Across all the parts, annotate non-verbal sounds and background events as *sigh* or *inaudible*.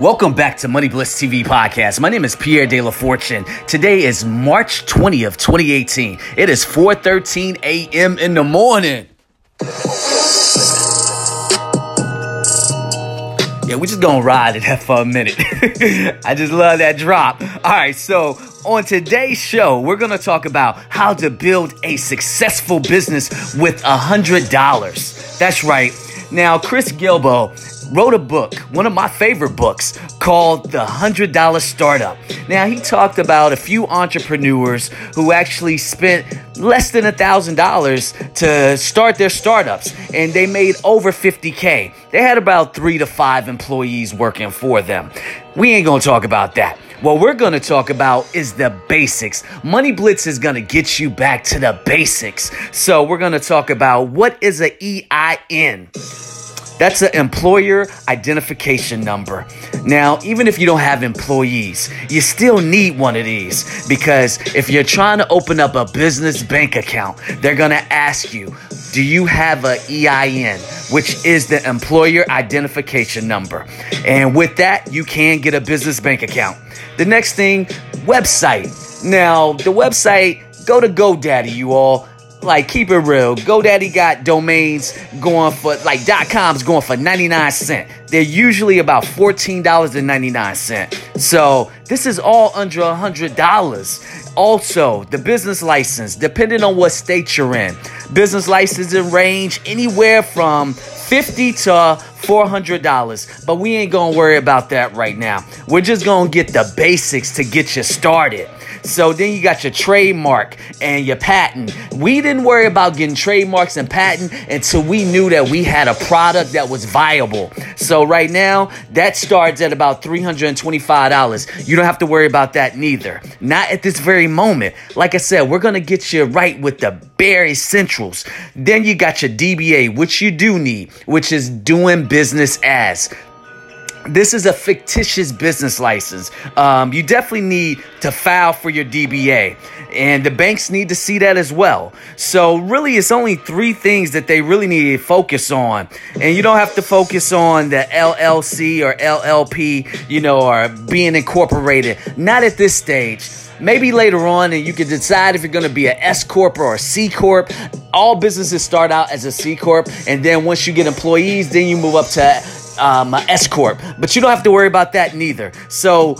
Welcome back to Money Bliss TV podcast. My name is Pierre De La Fortune. Today is March 20th, 2018. It is 4:13 a.m. in the morning. Yeah, we're just gonna ride it *laughs* for a minute. *laughs* I just love that drop. All right, so on today's show, we're gonna talk about how to build a successful business with a hundred dollars. That's right. Now, Chris Guillebeau wrote a book, one of my favorite books, called The $100 Startup. Now, he talked about a few entrepreneurs who actually spent less than a $1,000 to start their startups, and they made over 50K. They had about three to five employees working for them. We ain't gonna talk about that. What we're going to talk about is the basics. Money Bliss is going to get you back to the basics. So, we're going to talk about what is an EIN. That's an employer identification number. Now, even if you don't have employees, you still need one of these because if you're trying to open up a business bank account, they're going to ask you, do you have an EIN, which is the employer identification number? And with that, you can get a business bank account. The next thing, website. Now, the website, go to GoDaddy, you all like keep it real. GoDaddy got domains going for like .coms going for 99 cent. They're usually about $14.99. So this is all under a $100. Also, the business license, depending on what state you're in, business licenses range anywhere from 50 to $400. But we ain't gonna worry about that right now. We're just gonna get the basics to get you started. So then you got your trademark and your patent. We didn't worry about getting trademarks and patent until we knew that we had a product that was viable. So right now, that starts at about $325. You don't have to worry about that neither. Not at this very moment. Like I said, we're going to get you right with the bare essentials. Then you got your DBA, which you do need, which is doing business as this is a fictitious business license. Um, you definitely need to file for your DBA, and the banks need to see that as well. So, really, it's only three things that they really need to focus on, and you don't have to focus on the LLC or LLP, you know, or being incorporated. Not at this stage. Maybe later on, and you can decide if you're going to be an S corp or a C corp. All businesses start out as a C corp, and then once you get employees, then you move up to um, S corp, but you don't have to worry about that neither. So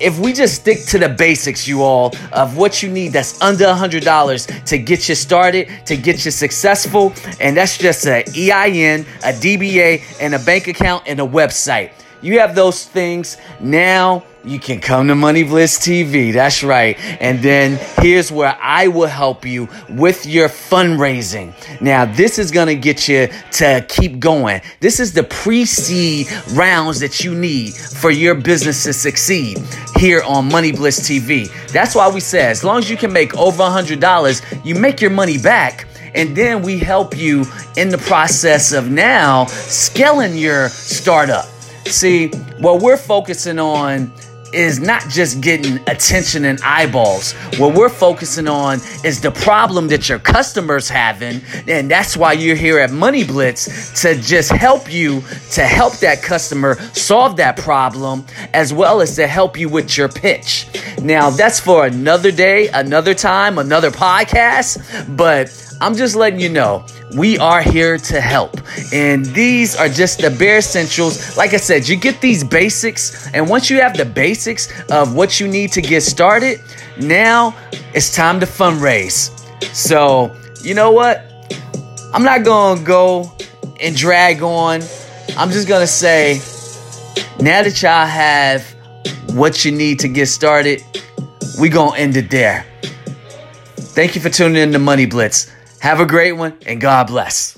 if we just stick to the basics, you all, of what you need that's under $100 to get you started, to get you successful, and that's just a EIN, a DBA, and a bank account and a website. You have those things. Now you can come to Money Bliss TV. That's right. And then here's where I will help you with your fundraising. Now, this is going to get you to keep going. This is the pre seed rounds that you need for your business to succeed here on Money Bliss TV. That's why we say as long as you can make over $100, you make your money back and then we help you in the process of now scaling your startup. See, what we're focusing on is not just getting attention and eyeballs. What we're focusing on is the problem that your customers having, and that's why you're here at Money Bliss to just help you to help that customer solve that problem as well as to help you with your pitch. Now, that's for another day, another time, another podcast, but I'm just letting you know we are here to help. And these are just the bare essentials. Like I said, you get these basics, and once you have the basics of what you need to get started, now it's time to fundraise. So, you know what? I'm not gonna go and drag on. I'm just gonna say, now that y'all have what you need to get started, we gonna end it there. Thank you for tuning in to Money Bliss. Have a great one and God bless.